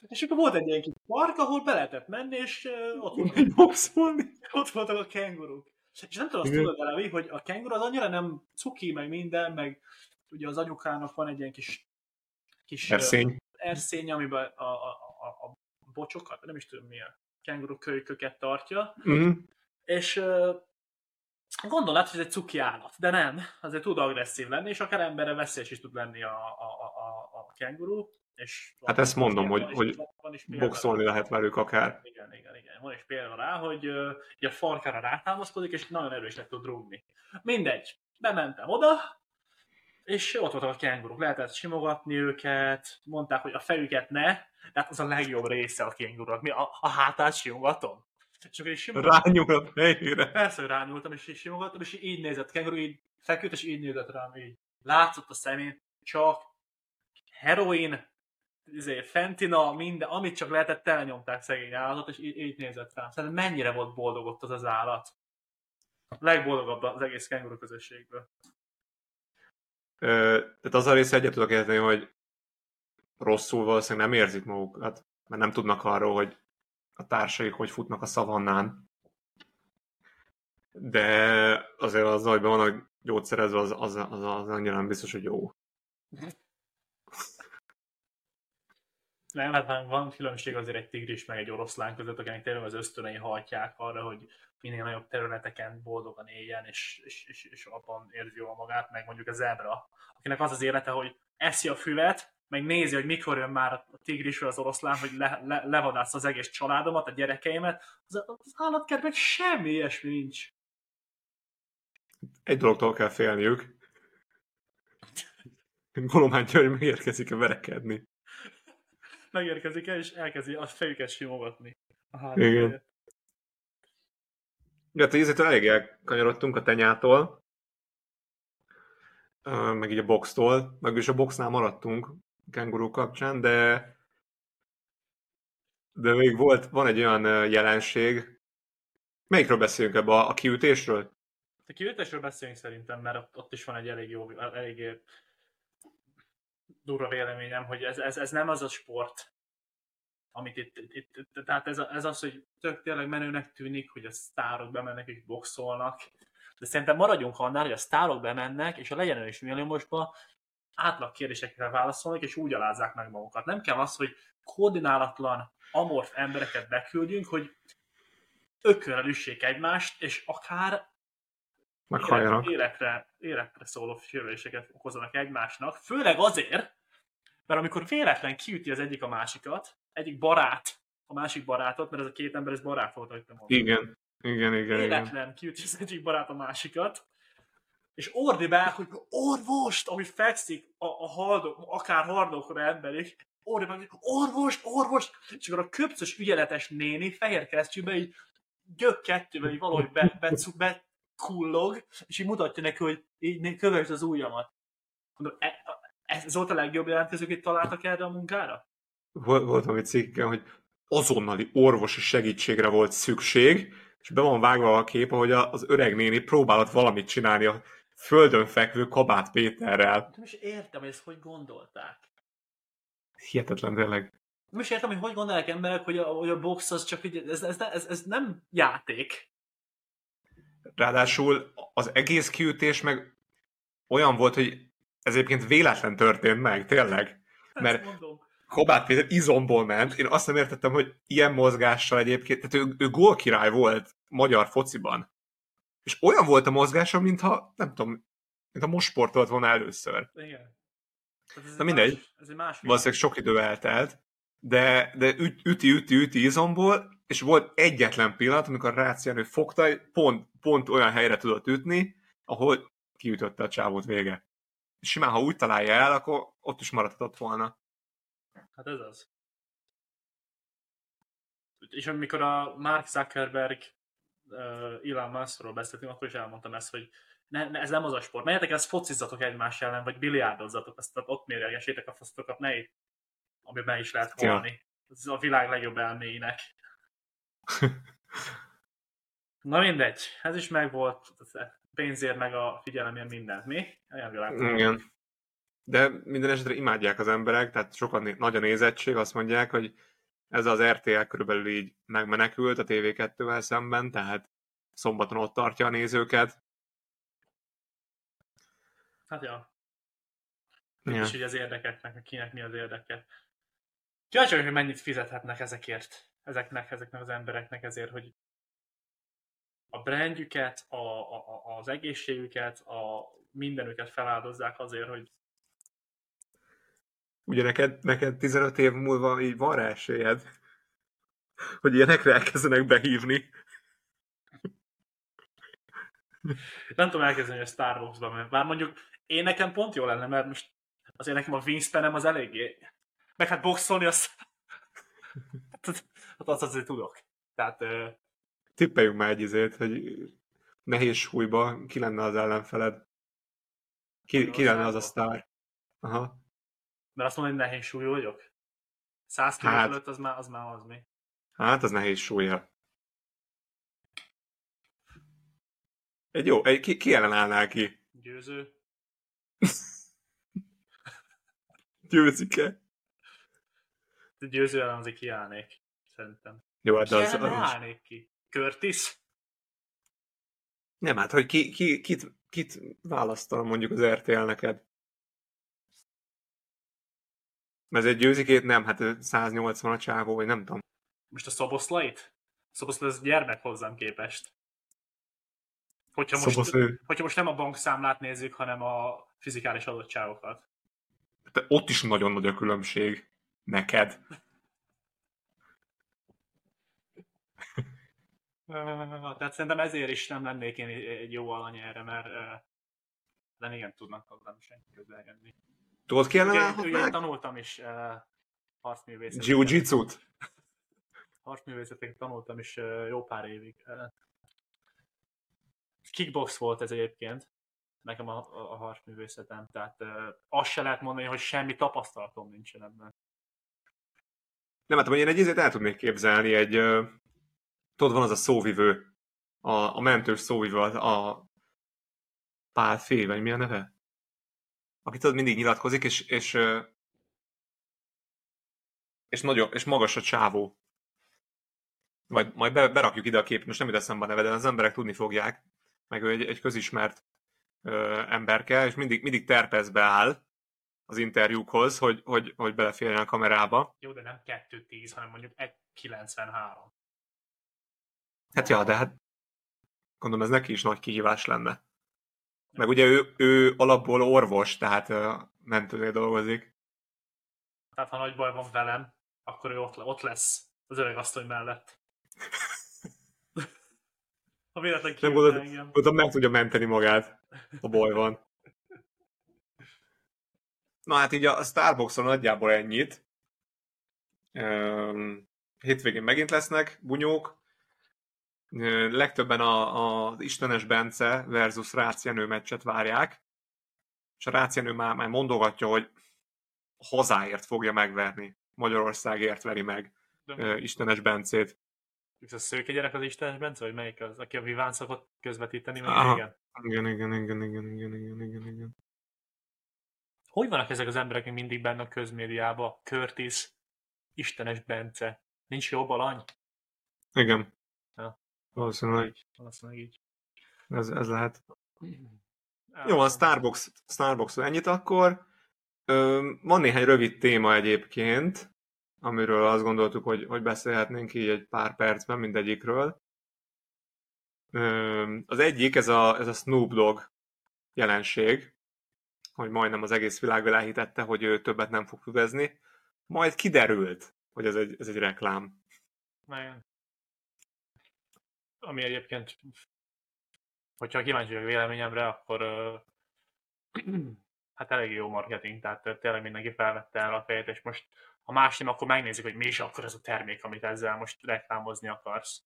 és akkor volt egy ilyen kis park, ahol be lehetett menni, és uh, ott, voltak, Boxolni? ott voltak a kenguruk. És nem tudom, azt tudod, Levi, hogy a kenguru az annyira nem cuki, meg minden, meg ugye az anyukának van egy ilyen kis kis Erszény. erszény, amiben a, a, a, a bocsokat, nem is tudom mi a kenguru kölyköket tartja, Mm. és uh, gondolod, hogy ez egy cuki állat, de nem, azért tud agresszív lenni, és akár emberre veszélyes is tud lenni a, a, a, a kenguru. És Hát ezt mondom, hogy- hogy Boxolni rá. lehet velük akár. Igen, igen, igen. Van is példa rá, hogy uh, a farkára rátámaszkodik, és nagyon erős tud rúgni. Mindegy. Bementem oda, és ott voltak a kenguruk, lehetett simogatni őket, mondták, hogy a fejüket ne, de hát az a legjobb része a kengurunak. Mi a, a hátát simogatom? És akkor is simogatom. Rányúl a fejére. Persze, hogy rányúltam, és így simogattam, és így nézett, kenguru így feküdt, és így nézett rám, így. Látszott a szemén, csak heroin, izé, fentina, minden, amit csak lehetett, elnyomták szegény állatot, és így, így nézett rám. Szerintem mennyire volt boldog ott az az állat. A legboldogabb az egész kenguru közösségből. Ö, Tehát az a része egyet tudok érteni, hogy rosszul valószínűleg nem érzik magukat, mert nem tudnak arról, hogy a társaik hogy futnak a szavannán. De azért az, hogy be vannak gyógyszerezve, az, az, az, az annyira nem biztos, hogy jó. [LAUGHS] Nem, hát van- van különbség azért egy tigris meg egy oroszlán között, akinek tényleg az ösztönei hajtják arra, hogy minél nagyobb területeken boldogan éljen, és, és, és, és abban érzi jól magát, meg mondjuk a zebra, akinek az az élete, hogy eszi a füvet, meg nézi, hogy mikor jön már a tigris vagy az oroszlán, hogy le, le, levadász az egész családomat, a gyerekeimet, az, az állatkertben semmi ilyesmi nincs. Egy dologtól kell félniük. Golomán György megérkezik verekedni. Megérkezik el, és elkezdi a fejüket simogatni. A Igen. hátulért. Ja, te ízétől elég elkanyarodtunk a tenyától, meg így a boxtól, meg is a boxnál maradtunk kenguru kapcsán, de de még volt, van egy olyan jelenség, melyikről beszélünk ebbe, a, a kiütésről? A kiütésről beszélünk szerintem, mert ott, ott is van egy elég jó, elég durva véleményem, hogy ez, ez, ez nem az a sport, amit itt, itt, itt tehát ez, a- ez az, hogy tök tényleg menőnek tűnik, hogy a sztárok bemennek és boxolnak, de szerintem maradjunk annál, hogy a sztárok bemennek, és a legyen is milliómosba átlag kérdésekre válaszolnak, és úgy alázzák meg magukat. Nem kell az, hogy koordinálatlan, amorf embereket beküldjünk, hogy ökörrel üssék egymást, és akár Meghalljanak. életre, életre szóló sérüléseket okozanak egymásnak, főleg azért, mert amikor véletlen kiüti az egyik a másikat, egyik barát a másik barátot, mert ez a két ember ez barát volt, ahogy te mondtad. Igen, igen, igen, igen. Véletlen kiüti az egyik barát a másikat, és ordibál, hogy orvost, ami fekszik a, a haldok, akár hardokra emberig, ordibál, hogy orvost, orvost, és akkor a köpcös ügyeletes néni fehér kesztyűbe így kettővel így valahogy be, be, be kullog, és így mutatja neki, hogy így kövesd az ujjamat. Mondom, e, ez, volt a legjobb jelentkező, akit találtak erre a munkára? Volt, volt valami cikken, hogy azonnali orvosi segítségre volt szükség, és be van vágva a kép, ahogy az öreg néni próbálott valamit csinálni a földön fekvő Kabát Péterrel. Nem is értem, hogy ezt hogy gondolták. Hihetetlen tényleg. Nem is értem, hogy hogy gondolják emberek, hogy a, hogy a box az csak így, ez, ez, ez, ez nem játék. Ráadásul az egész kiütés meg olyan volt, hogy ez egyébként véletlen történt meg, tényleg. Mert. Kabát Péter izomból ment. Én azt nem értettem, hogy ilyen mozgással egyébként, tehát ő, ő gólkirály volt magyar fociban. És olyan volt a mozgása, mintha, nem tudom, mintha most sportolt volna először. Igen. Ez Na egy mindegy. Más, ez egy más Valószínűleg sok idő eltelt, de, de üt, üti, üti, üti izomból, és volt egyetlen pillanat, amikor Rácz Jenő fogta, pont, pont olyan helyre tudott ütni, ahol kiütötte a csávót vége. Simán, ha úgy találja el, akkor ott is maradhatott volna. Hát ez az. És amikor a Mark Zuckerberg uh, Elon Muskról beszéltünk, akkor is elmondtam ezt, hogy ne, ne, ez nem az a sport. Menjetek, ezt focizzatok egymás ellen, vagy biliárdozzatok, ezt tehát ott mérlegesétek a fasztokat, ne itt, amiben is lehet Ja. halni. Ez a világ legjobb elméinek. [LAUGHS] Na mindegy, ez is megvolt, pénzért meg a figyelemért mindent. Mi? Olyan világ. Igen. De minden esetre imádják az emberek, tehát sokan nagy a nézettség, azt mondják, hogy ez az RTL körülbelül így megmenekült a TV2-vel szemben, tehát szombaton ott tartja a nézőket. Hát ja, Ja. És hogy az érdekeknek, meg kinek mi az érdeke. Kíváncsi hogy mennyit fizethetnek ezekért, ezeknek, ezeknek az embereknek ezért, hogy a brandjüket, a, a, az egészségüket, a mindenüket feláldozzák azért, hogy Ugye neked, neked 15 év múlva így van rá esélyed, hogy ilyenekre elkezdenek behívni. Nem tudom elkezdeni a Star Wars-ban, mert bár mondjuk én nekem pont jó lenne, mert most azért nekem a wingspanem az eléggé... Meg hát boxolni azt... [LAUGHS] Hát azt azért tudok. Tehát Tippeljünk már egy izét, hogy nehéz súlyba ki lenne az ellenfeled. Ki, ki lenne az a sztár? Aha. mert azt mondom, hogy nehéz súlyú vagyok. 100 kiló Hát. fölött az már az, már az mi. Hát, az nehéz súlya. Egy jó, egy, ki, ki ellen állnál ki? Győző. Győzik-e? De győző ellen azért kiállnék. Szerintem. Jó, hát az, ellen az, állnék ki? Curtis? Nem, hát, hogy ki, ki, kit, kit választana mondjuk az RTL neked? Ez egy győzikét nem, hát ő 180 a csávó, vagy nem tudom. Most a Szoboszlait? Szoboszlai az gyermek hozzám képest. Hogyha most, Szoboszlai- hogyha most nem a bankszámlát nézzük, hanem a fizikális adottságokat. De ott is nagyon nagy a különbség. Neked. Tehát szerintem ezért is nem lennék én egy jó alany erre, mert uh, de igen, tudnak hozzám senki közel jönni. Tudod, ki ellen Ugye, ugye állhatnák? tanultam is uh, harcművészetet. Jiu-jitsu-t? Harcművészetet tanultam is uh, jó pár évig. Uh, kickbox volt ez egyébként, nekem a, a, a harcművészetem, tehát uh, azt se lehet mondani, hogy semmi tapasztalatom nincsen ebben. Nem, hát én egy izét el tudnék képzelni, egy, ö, tudod, van az a szóvivő, a, a mentős szóvivő, a, a Pál Fé, vagy mi a neve? Aki tudod, mindig nyilatkozik, és, és, és, nagyon, és magas a csávó. Majd, majd be, berakjuk ide a képet, most nem jut eszembe a neve, de az emberek tudni fogják, meg ő egy, egy közismert ö, emberke, és mindig, mindig terpezbe áll az interjúkhoz, hogy, hogy, hogy beleférjen a kamerába. Jó, de nem 2-10, hanem mondjuk 1-93. Hát ja, de hát gondolom ez neki is nagy kihívás lenne. Meg ugye ő, ő alapból orvos, tehát uh, mentőnél dolgozik. Tehát ha nagy baj van velem, akkor ő ott, ott lesz az öreg asztal mellett. ha véletlen Nem gondolod, engem. gondolom meg tudja menteni magát, ha baj van. Na hát így a Starbuckson nagyjából ennyit. Hétvégén megint lesznek bunyók. Legtöbben a, Istenes Bence versus Rácz Jenő meccset várják. És a Rácz Jenő már, már mondogatja, hogy hazáért fogja megverni. Magyarországért veri meg De- Istenes Bencét. Ez a szőke gyerek az Istenes Bence, vagy melyik az, aki a Viván szokott közvetíteni? Aha. igen. Igen, igen, igen, igen, igen, igen, igen, igen. Hogy vannak ezek az emberek mindig benne a közmédiában? Curtis, Istenes Bence. Nincs jobb alany? Igen. Valószínűleg valószínűleg így. ez, ez lehet. Jó, a Starbucks, Starbucks ennyit akkor. Ö, van néhány rövid téma egyébként, amiről azt gondoltuk, hogy, hogy beszélhetnénk így egy pár percben mindegyikről. Ö, az egyik, ez a, ez a Snoop Dogg jelenség, hogy majdnem az egész világ elhitette, hogy ő többet nem fog tudezni. Majd kiderült, hogy ez egy, ez egy reklám. Igen. Ami egyébként, hogyha kíváncsi vagyok véleményemre, akkor [CLEARS THROAT] hát elég jó marketing, tehát tényleg mindenki felvette el a fejet, és most ha más nem, akkor megnézik, hogy mi is akkor ez a termék, amit ezzel most reklámozni akarsz.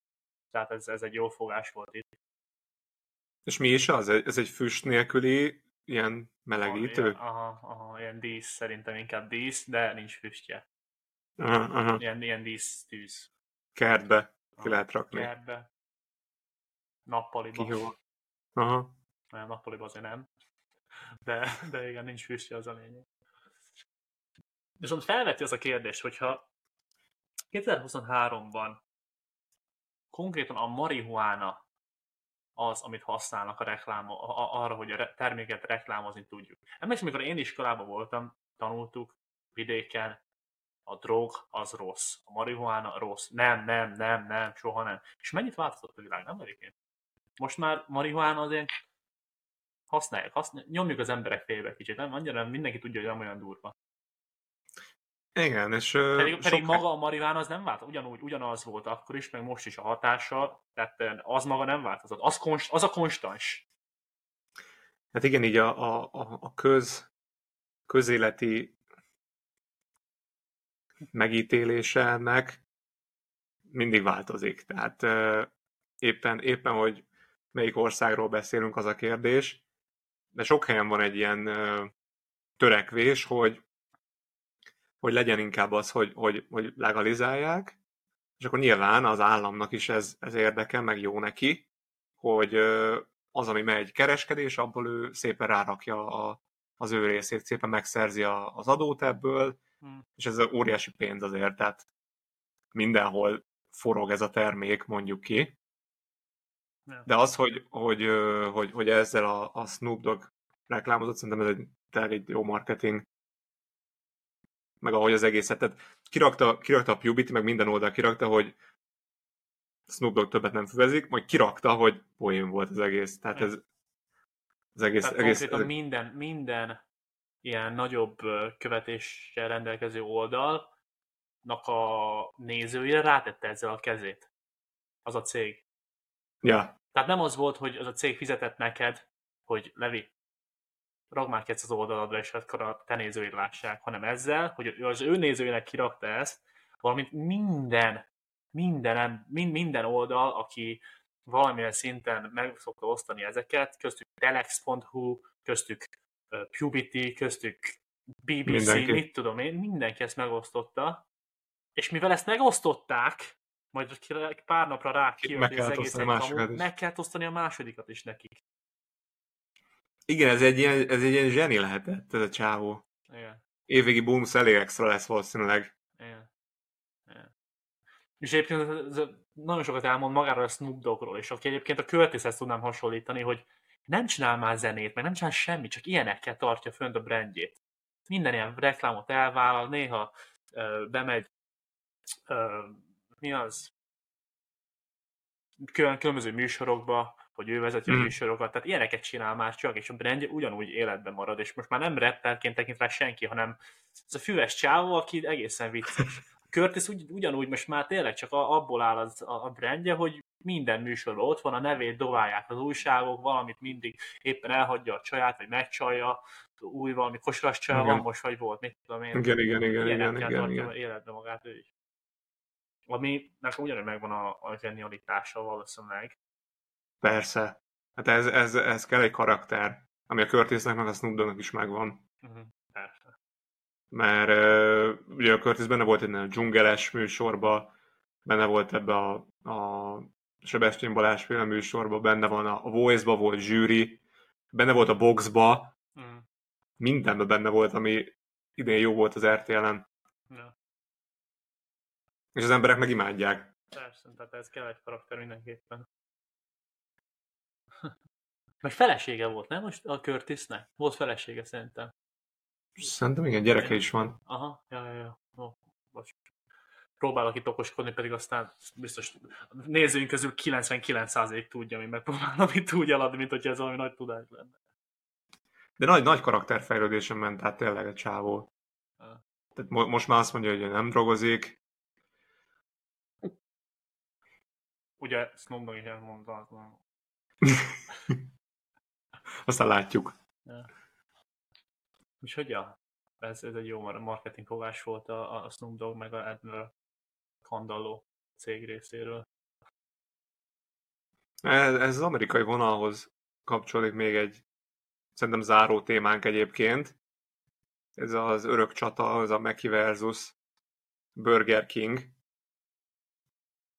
Tehát ez, ez egy jó fogás volt itt. És mi is az? Ez egy füst nélküli ilyen melegítő? Ilyen, aha, aha, ilyen dísz, szerintem inkább dísz, de nincs füstje. Aha, aha. Ilyen, ilyen dísz tűz. Kertbe ki Aha. lehet rakni. Kertbe. Nappaliba. Ki jó. Aha. Nem, nappaliba azért nem. De, de igen, nincs füstje, az a lényeg. Viszont felveti az a kérdés, hogyha 2023-ban konkrétan a marihuána az, amit használnak a reklám, a- arra, hogy a terméket reklámozni tudjuk. Emlékszem, amikor én iskolában voltam, tanultuk vidéken, a drog az rossz, a marihuána rossz. Nem, nem, nem, nem, soha nem. És mennyit változott a világ, nem egyébként? Most már marihuána azért használják, használják, nyomjuk az emberek félbe kicsit, nem? Annyira nem, mindenki tudja, hogy nem olyan durva. Igen, és Pedig, pedig sok- maga a mariván az nem vált, ugyanúgy, ugyanaz volt akkor is, meg most is a hatása, tehát az maga nem változott. Az, konst, az a konstans. Hát igen, így a, a, a, a köz, közéleti megítélése ennek mindig változik. Tehát éppen, éppen, hogy melyik országról beszélünk, az a kérdés, de sok helyen van egy ilyen törekvés, hogy, hogy legyen inkább az, hogy, hogy, hogy legalizálják, és akkor nyilván az államnak is ez, ez érdeke, meg jó neki, hogy az, ami megy kereskedés, abból ő szépen rárakja a, az ő részét, szépen megszerzi a, az adót ebből, Hmm. és ez óriási pénz azért, tehát mindenhol forog ez a termék, mondjuk ki. De az, hogy, hogy, hogy, hogy ezzel a, a Snoop Dogg reklámozott, szerintem ez egy tényleg egy jó marketing. Meg ahogy az egészet, tehát kirakta, kirakta a Puberty, meg minden oldal kirakta, hogy Snoop Dogg többet nem füvezik, majd kirakta, hogy poén volt az egész. Tehát ez az egész, Tehát egész, konkrétan minden, minden ilyen nagyobb követéssel rendelkező oldalnak a nézőire rátette ezzel a kezét. Az a cég. Ja, Tehát nem az volt, hogy az a cég fizetett neked, hogy Levi, ragd már az oldaladra, és akkor a te nézőid lássák, hanem ezzel, hogy az ő nézőinek kirakta ezt, valamint minden, minden, mind, minden oldal, aki valamilyen szinten meg szokta osztani ezeket, köztük telex.hu, köztük Puberty, köztük BBC, Mindenki. mit tudom én, mindenki ezt megosztotta, és mivel ezt megosztották, majd pár napra rá kijött, az egész egy kamu, meg kellett osztani a másodikat is nekik. igen, ez egy, ilyen, ez egy ilyen zseni lehetett, ez a csávó. Igen. Évvégi bónusz elég extra lesz valószínűleg. Igen. Igen. És egyébként ez nagyon sokat elmond magáról a Snoop Doggról, és aki egyébként a Curtishez tudnám hasonlítani, hogy nem csinál már zenét, meg nem csinál semmit, csak ilyenekkel tartja fönt a brandjét. Minden ilyen reklámot elvállal, néha ö, bemegy, ö, mi az? Külön, különböző műsorokba, hogy ő vezeti a Mm. műsorokat, tehát ilyeneket csinál már csak, és a brandje ugyanúgy életben marad, és most már nem rapperként tekint rá senki, hanem ez a füves csávó, aki egészen vicces. [LAUGHS] Curtis ugy, ugyanúgy most már tényleg csak abból áll az, a, a brandje, hogy minden műsorban ott van, a nevét dobálják az újságok, valamit mindig éppen elhagyja a csaját, vagy megcsalja, új valami kosaras csaj Igen. van most, vagy volt, mit tudom én. Igen, igen, igen, igen, igen, tartja igen. életbe magát ő is. Ami nekem ugyanúgy megvan a, a genialitása valószínűleg. Persze. Hát ez, ez, ez kell egy karakter, ami a Curtisnek meg a Snoop Doggnak is megvan. Uh-huh. Persze. Mert uh, ugye a Curtis benne volt egy ilyen dzsungeles műsorba, benne volt ebbe a, a Sebestyén Balázs féle műsorba, benne van a, a Voice-ba volt zsűri, benne volt a Boxba, Uh-huh. mindenben benne volt, ami idén jó volt az RTL-en. Ja. És az emberek meg imádják. Persze, tehát ez kell egy karakter mindenképpen. [LAUGHS] Meg felesége volt, nem most a Curtisnek? Volt felesége szerintem. Szerintem igen, gyereke is van. Aha, ja, ja, ja. Ó, bocs. Próbálok itt okoskodni, pedig aztán biztos nézőink közül 99% tudja, mi megpróbálom [LAUGHS] itt úgy eladni, mint hogyha ez valami nagy tudás lenne. De nagy, nagy karakterfejlődésen ment át tényleg a csávó. Tehát mo- most már azt mondja, hogy nem drogozik. Ugye elmondta, az van. Aztán látjuk. Úgyhogy ja, ez, ez egy jó mar- marketing fogás volt a, a Snoop Dogg meg a Admiral Kandalló cég részéről. Ez, ez az amerikai vonalhoz kapcsolódik még egy szerintem záró témánk egyébként. Ez az örök csata, az a Mackie versus Burger King.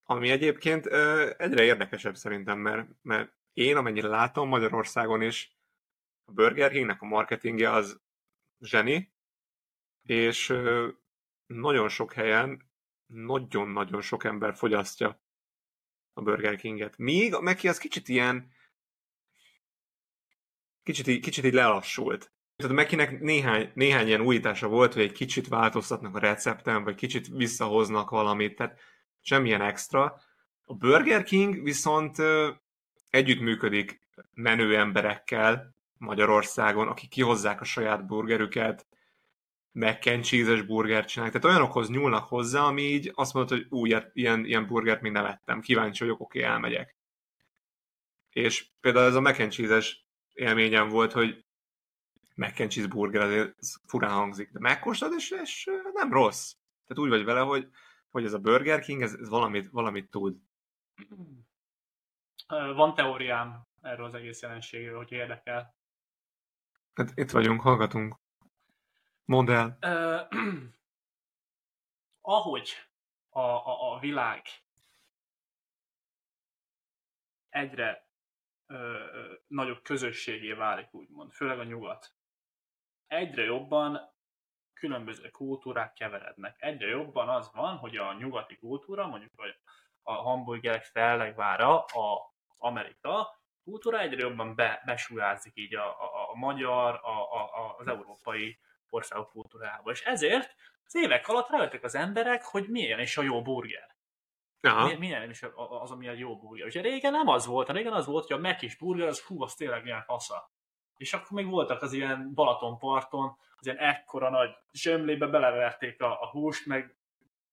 Ami egyébként ö, egyre érdekesebb szerintem, mert, mert én amennyire látom Magyarországon is, a Burger Kingnek a marketingje az zseni, és ö, nagyon sok helyen nagyon-nagyon sok ember fogyasztja a Burger Kinget. Míg a Mackie az kicsit ilyen kicsit, kicsit így lelassult. Tehát a Mackie-nek néhány, néhány ilyen újítása volt, hogy egy kicsit változtatnak a recepten, vagy kicsit visszahoznak valamit, tehát semmilyen extra. A Burger King viszont együttműködik menő emberekkel Magyarországon, akik kihozzák a saját burgerüket, mac burgert csinálnak. Tehát olyanokhoz nyúlnak hozzá, ami így azt mondod, hogy új, ilyen, ilyen burgert még nem ettem. Kíváncsi vagyok, oké, elmegyek. És például ez a mac élményem volt, hogy mac and cheese burger azért furán hangzik, de megkóstolod, és, és nem rossz. Tehát úgy vagy vele, hogy, hogy ez a Burger King, ez, ez valamit, valamit tud. Van teóriám erről az egész jelenségről, hogy érdekel. Hát itt vagyunk, hallgatunk. Mondd el. Ö, [CLEARS THROAT] ahogy a, a, a világ egyre ö, nagyobb közösségé válik, úgymond, főleg a nyugat, egyre jobban különböző kultúrák keverednek. Egyre jobban az van, hogy a nyugati kultúra, mondjuk a hamburgerek fellegvára, a Amerika kultúra egyre jobban be, besúlyázik így a, a, a magyar, a, a, az európai országok kultúrájába. És ezért az évek alatt rájöttek az emberek, hogy milyen is a jó burger. Aha. Mi- Milyen is az, ami a jó burger. Ugye régen nem az volt, régen az volt, hogy a Mekis burger, az hú, az tényleg milyen fasza. És akkor még voltak az ilyen Balatonparton, az ilyen ekkora nagy zsömlébe beleverték a, a húst, meg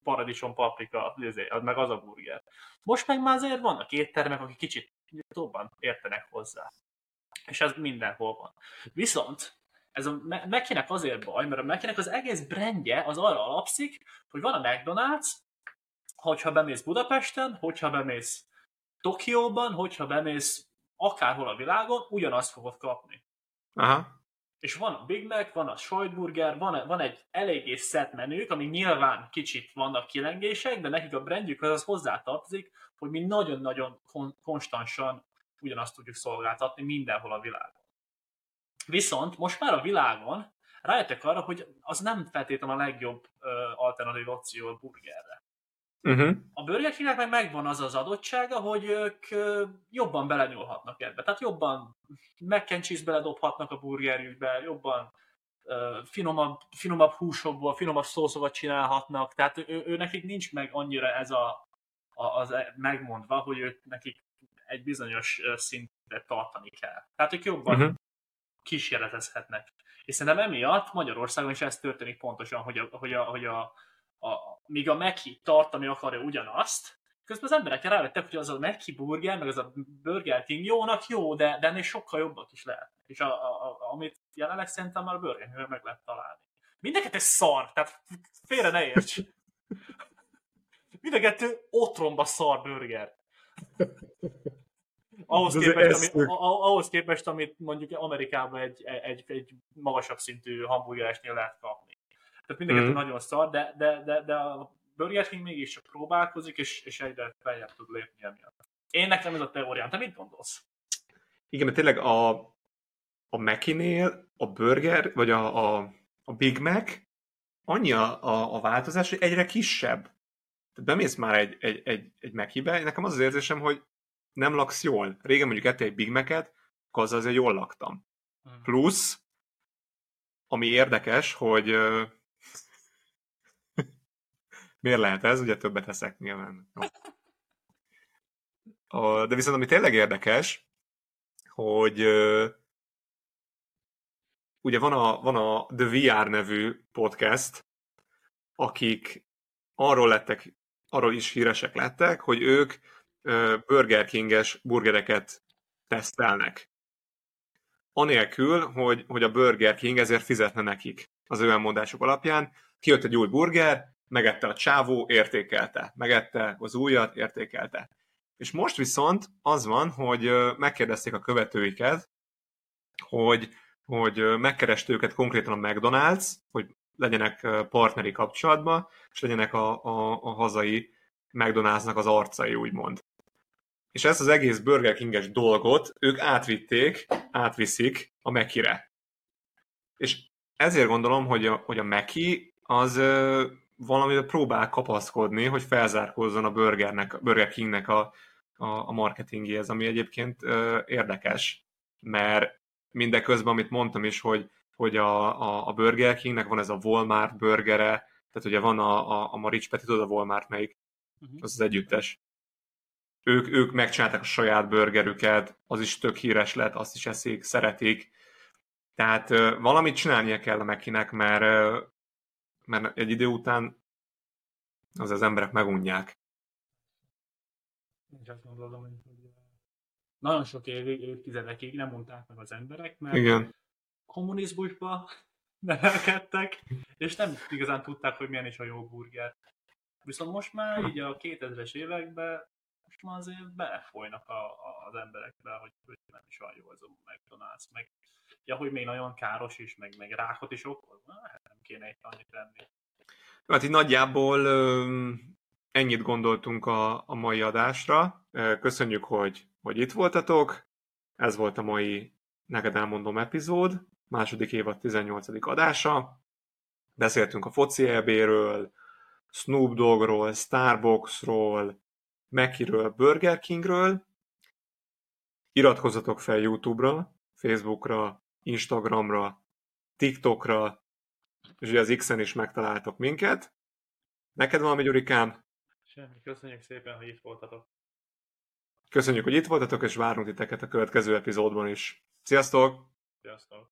paradicsom, paprika, izé, meg az a burger. Most meg már azért vannak éttermek, akik kicsit jobban értenek hozzá. És ez mindenhol van. Viszont ez a Me- Mekinek azért baj, mert a Mekinek az egész brandje az arra alapszik, hogy van a McDonald's, hogyha bemész Budapesten, hogyha bemész Tokióban, hogyha bemész akárhol a világon, ugyanazt fogod kapni. Aha. És van a Big Mac, van a sajtburger, van, van egy eléggé szett menük, ami nyilván kicsit vannak kilengések, de nekik a brandjük az, az hozzátartozik, hogy mi nagyon-nagyon kon- konstansan ugyanazt tudjuk szolgáltatni mindenhol a világon. Viszont most már a világon rájöttek arra, hogy az nem feltétlenül a legjobb ö, alternatív opció a burgerre. Uh-huh. A Burger meg megvan az az adottsága, hogy ők jobban belenyúlhatnak ebbe. Tehát jobban mac and cheese beledobhatnak a burgerjükbe, jobban ö, finomabb, finomabb húsokból, finomabb szószokat csinálhatnak. Tehát ő, ő nekik nincs meg annyira ez a, a, az e- megmondva, hogy ők nekik egy bizonyos ö, szintet tartani kell. Tehát ők jobban Uh-huh. kísérletezhetnek. És szerintem emiatt Magyarországon is ez történik pontosan, hogy a, hogy a, hogy a, a míg a Meki tartani akarja ugyanazt, közben az emberek rávettek, hogy az a Meki burger, meg az a Burger King jónak jó, de, de ennél sokkal jobbak is lehet. És a, a, a, amit jelenleg szerintem már a Burger King meg lehet találni. Mindeket egy szar, tehát félre ne érts. Mind a kettő otromba szar burger. Ahhoz képest, ami, ahhoz képest, amit mondjuk Amerikában egy, egy, egy magasabb szintű hamburgeresnél lehet kapni. Tehát mindenki Mhm. nagyon szar, de, de, de, de a Burger King mégis csak próbálkozik, és, és egyre feljebb tud lépni emiatt. Én nekem ez a teóriám. Te mit gondolsz? Igen, mert tényleg a, a Mac-nél a burger, vagy a, a, a Big Mac annyi a, a, a változás, hogy egyre kisebb. Tehát bemész már egy, egy, egy, egy Mac-be, nekem az az érzésem, hogy nem laksz jól. Régen mondjuk ettél egy Big Mac-et, akkor azzal azért jól laktam. Plusz, ami érdekes, hogy miért lehet ez, ugye többet eszek nyilván. De viszont ami tényleg érdekes, hogy ugye van a, van a The VR nevű podcast, akik arról lettek, arról is híresek lettek, hogy ők ö, Burger King-es burgereket tesztelnek. Anélkül, hogy, hogy a Burger King ezért fizetne nekik az ő elmondásuk alapján. Kijött egy új burger, megette a csávó, értékelte. Megette az újat, értékelte. És most viszont az van, hogy megkérdezték a követőiket, hogy, hogy megkereste őket konkrétan a McDonald's, hogy legyenek partneri kapcsolatban, és legyenek a, a, a hazai McDonald'snak az arcai, úgymond. És ezt az egész Burger King-es dolgot ők átvitték, átviszik a Mekire. És ezért gondolom, hogy a, hogy a Meki az ö, valamire próbál kapaszkodni, hogy felzárkózzon a Burgernek, Burger Kingnek a, a, a marketingéhez, ami egyébként ö, érdekes, mert mindeközben, amit mondtam is, hogy, hogy a, a, a Burger Kingnek van ez a Walmart burgere, tehát ugye van a, a, a Marics Peti, tudod a Walmart melyik? Mhm. Az az együttes. Ők, ők megcsinálták a saját burgerüket, az is tök híres lett, azt is eszik, szeretik. Tehát ö, valamit csinálnia kell a Mekinek, mert ö, mert egy idő után az az emberek megunják. Én is azt gondolom, hogy nagyon sok év, évtizedekig nem mondták meg az emberek, mert Igen. kommunizmusba [LAUGHS] nevelkedtek, és nem igazán tudták, hogy milyen is a jó burger. Viszont most már így a 2000-es években most már azért belefolynak a, a, az emberekbe, hogy, hogy nem is olyan jó ez a McDonald's, meg ja, hogy még nagyon káros is, meg, meg rákot is nem kéne annyit lenni. Hát így nagyjából ennyit gondoltunk a, a mai adásra. Köszönjük, hogy, hogy itt voltatok. Ez volt a mai Neked elmondom epizód, második évad 18. adása. Beszéltünk a foci EB-ről, Snoop Doggról, Starbucksról, Mekiről, Burger Kingről. Iratkozzatok fel YouTube-ra, Facebookra, Instagramra, TikTokra, és ugye az X-en is megtaláltok minket. Neked valami, Gyurikám? Semmi, köszönjük szépen, hogy itt voltatok. Köszönjük, hogy itt voltatok, és várunk titeket a következő epizódban is. Sziasztok! Sziasztok!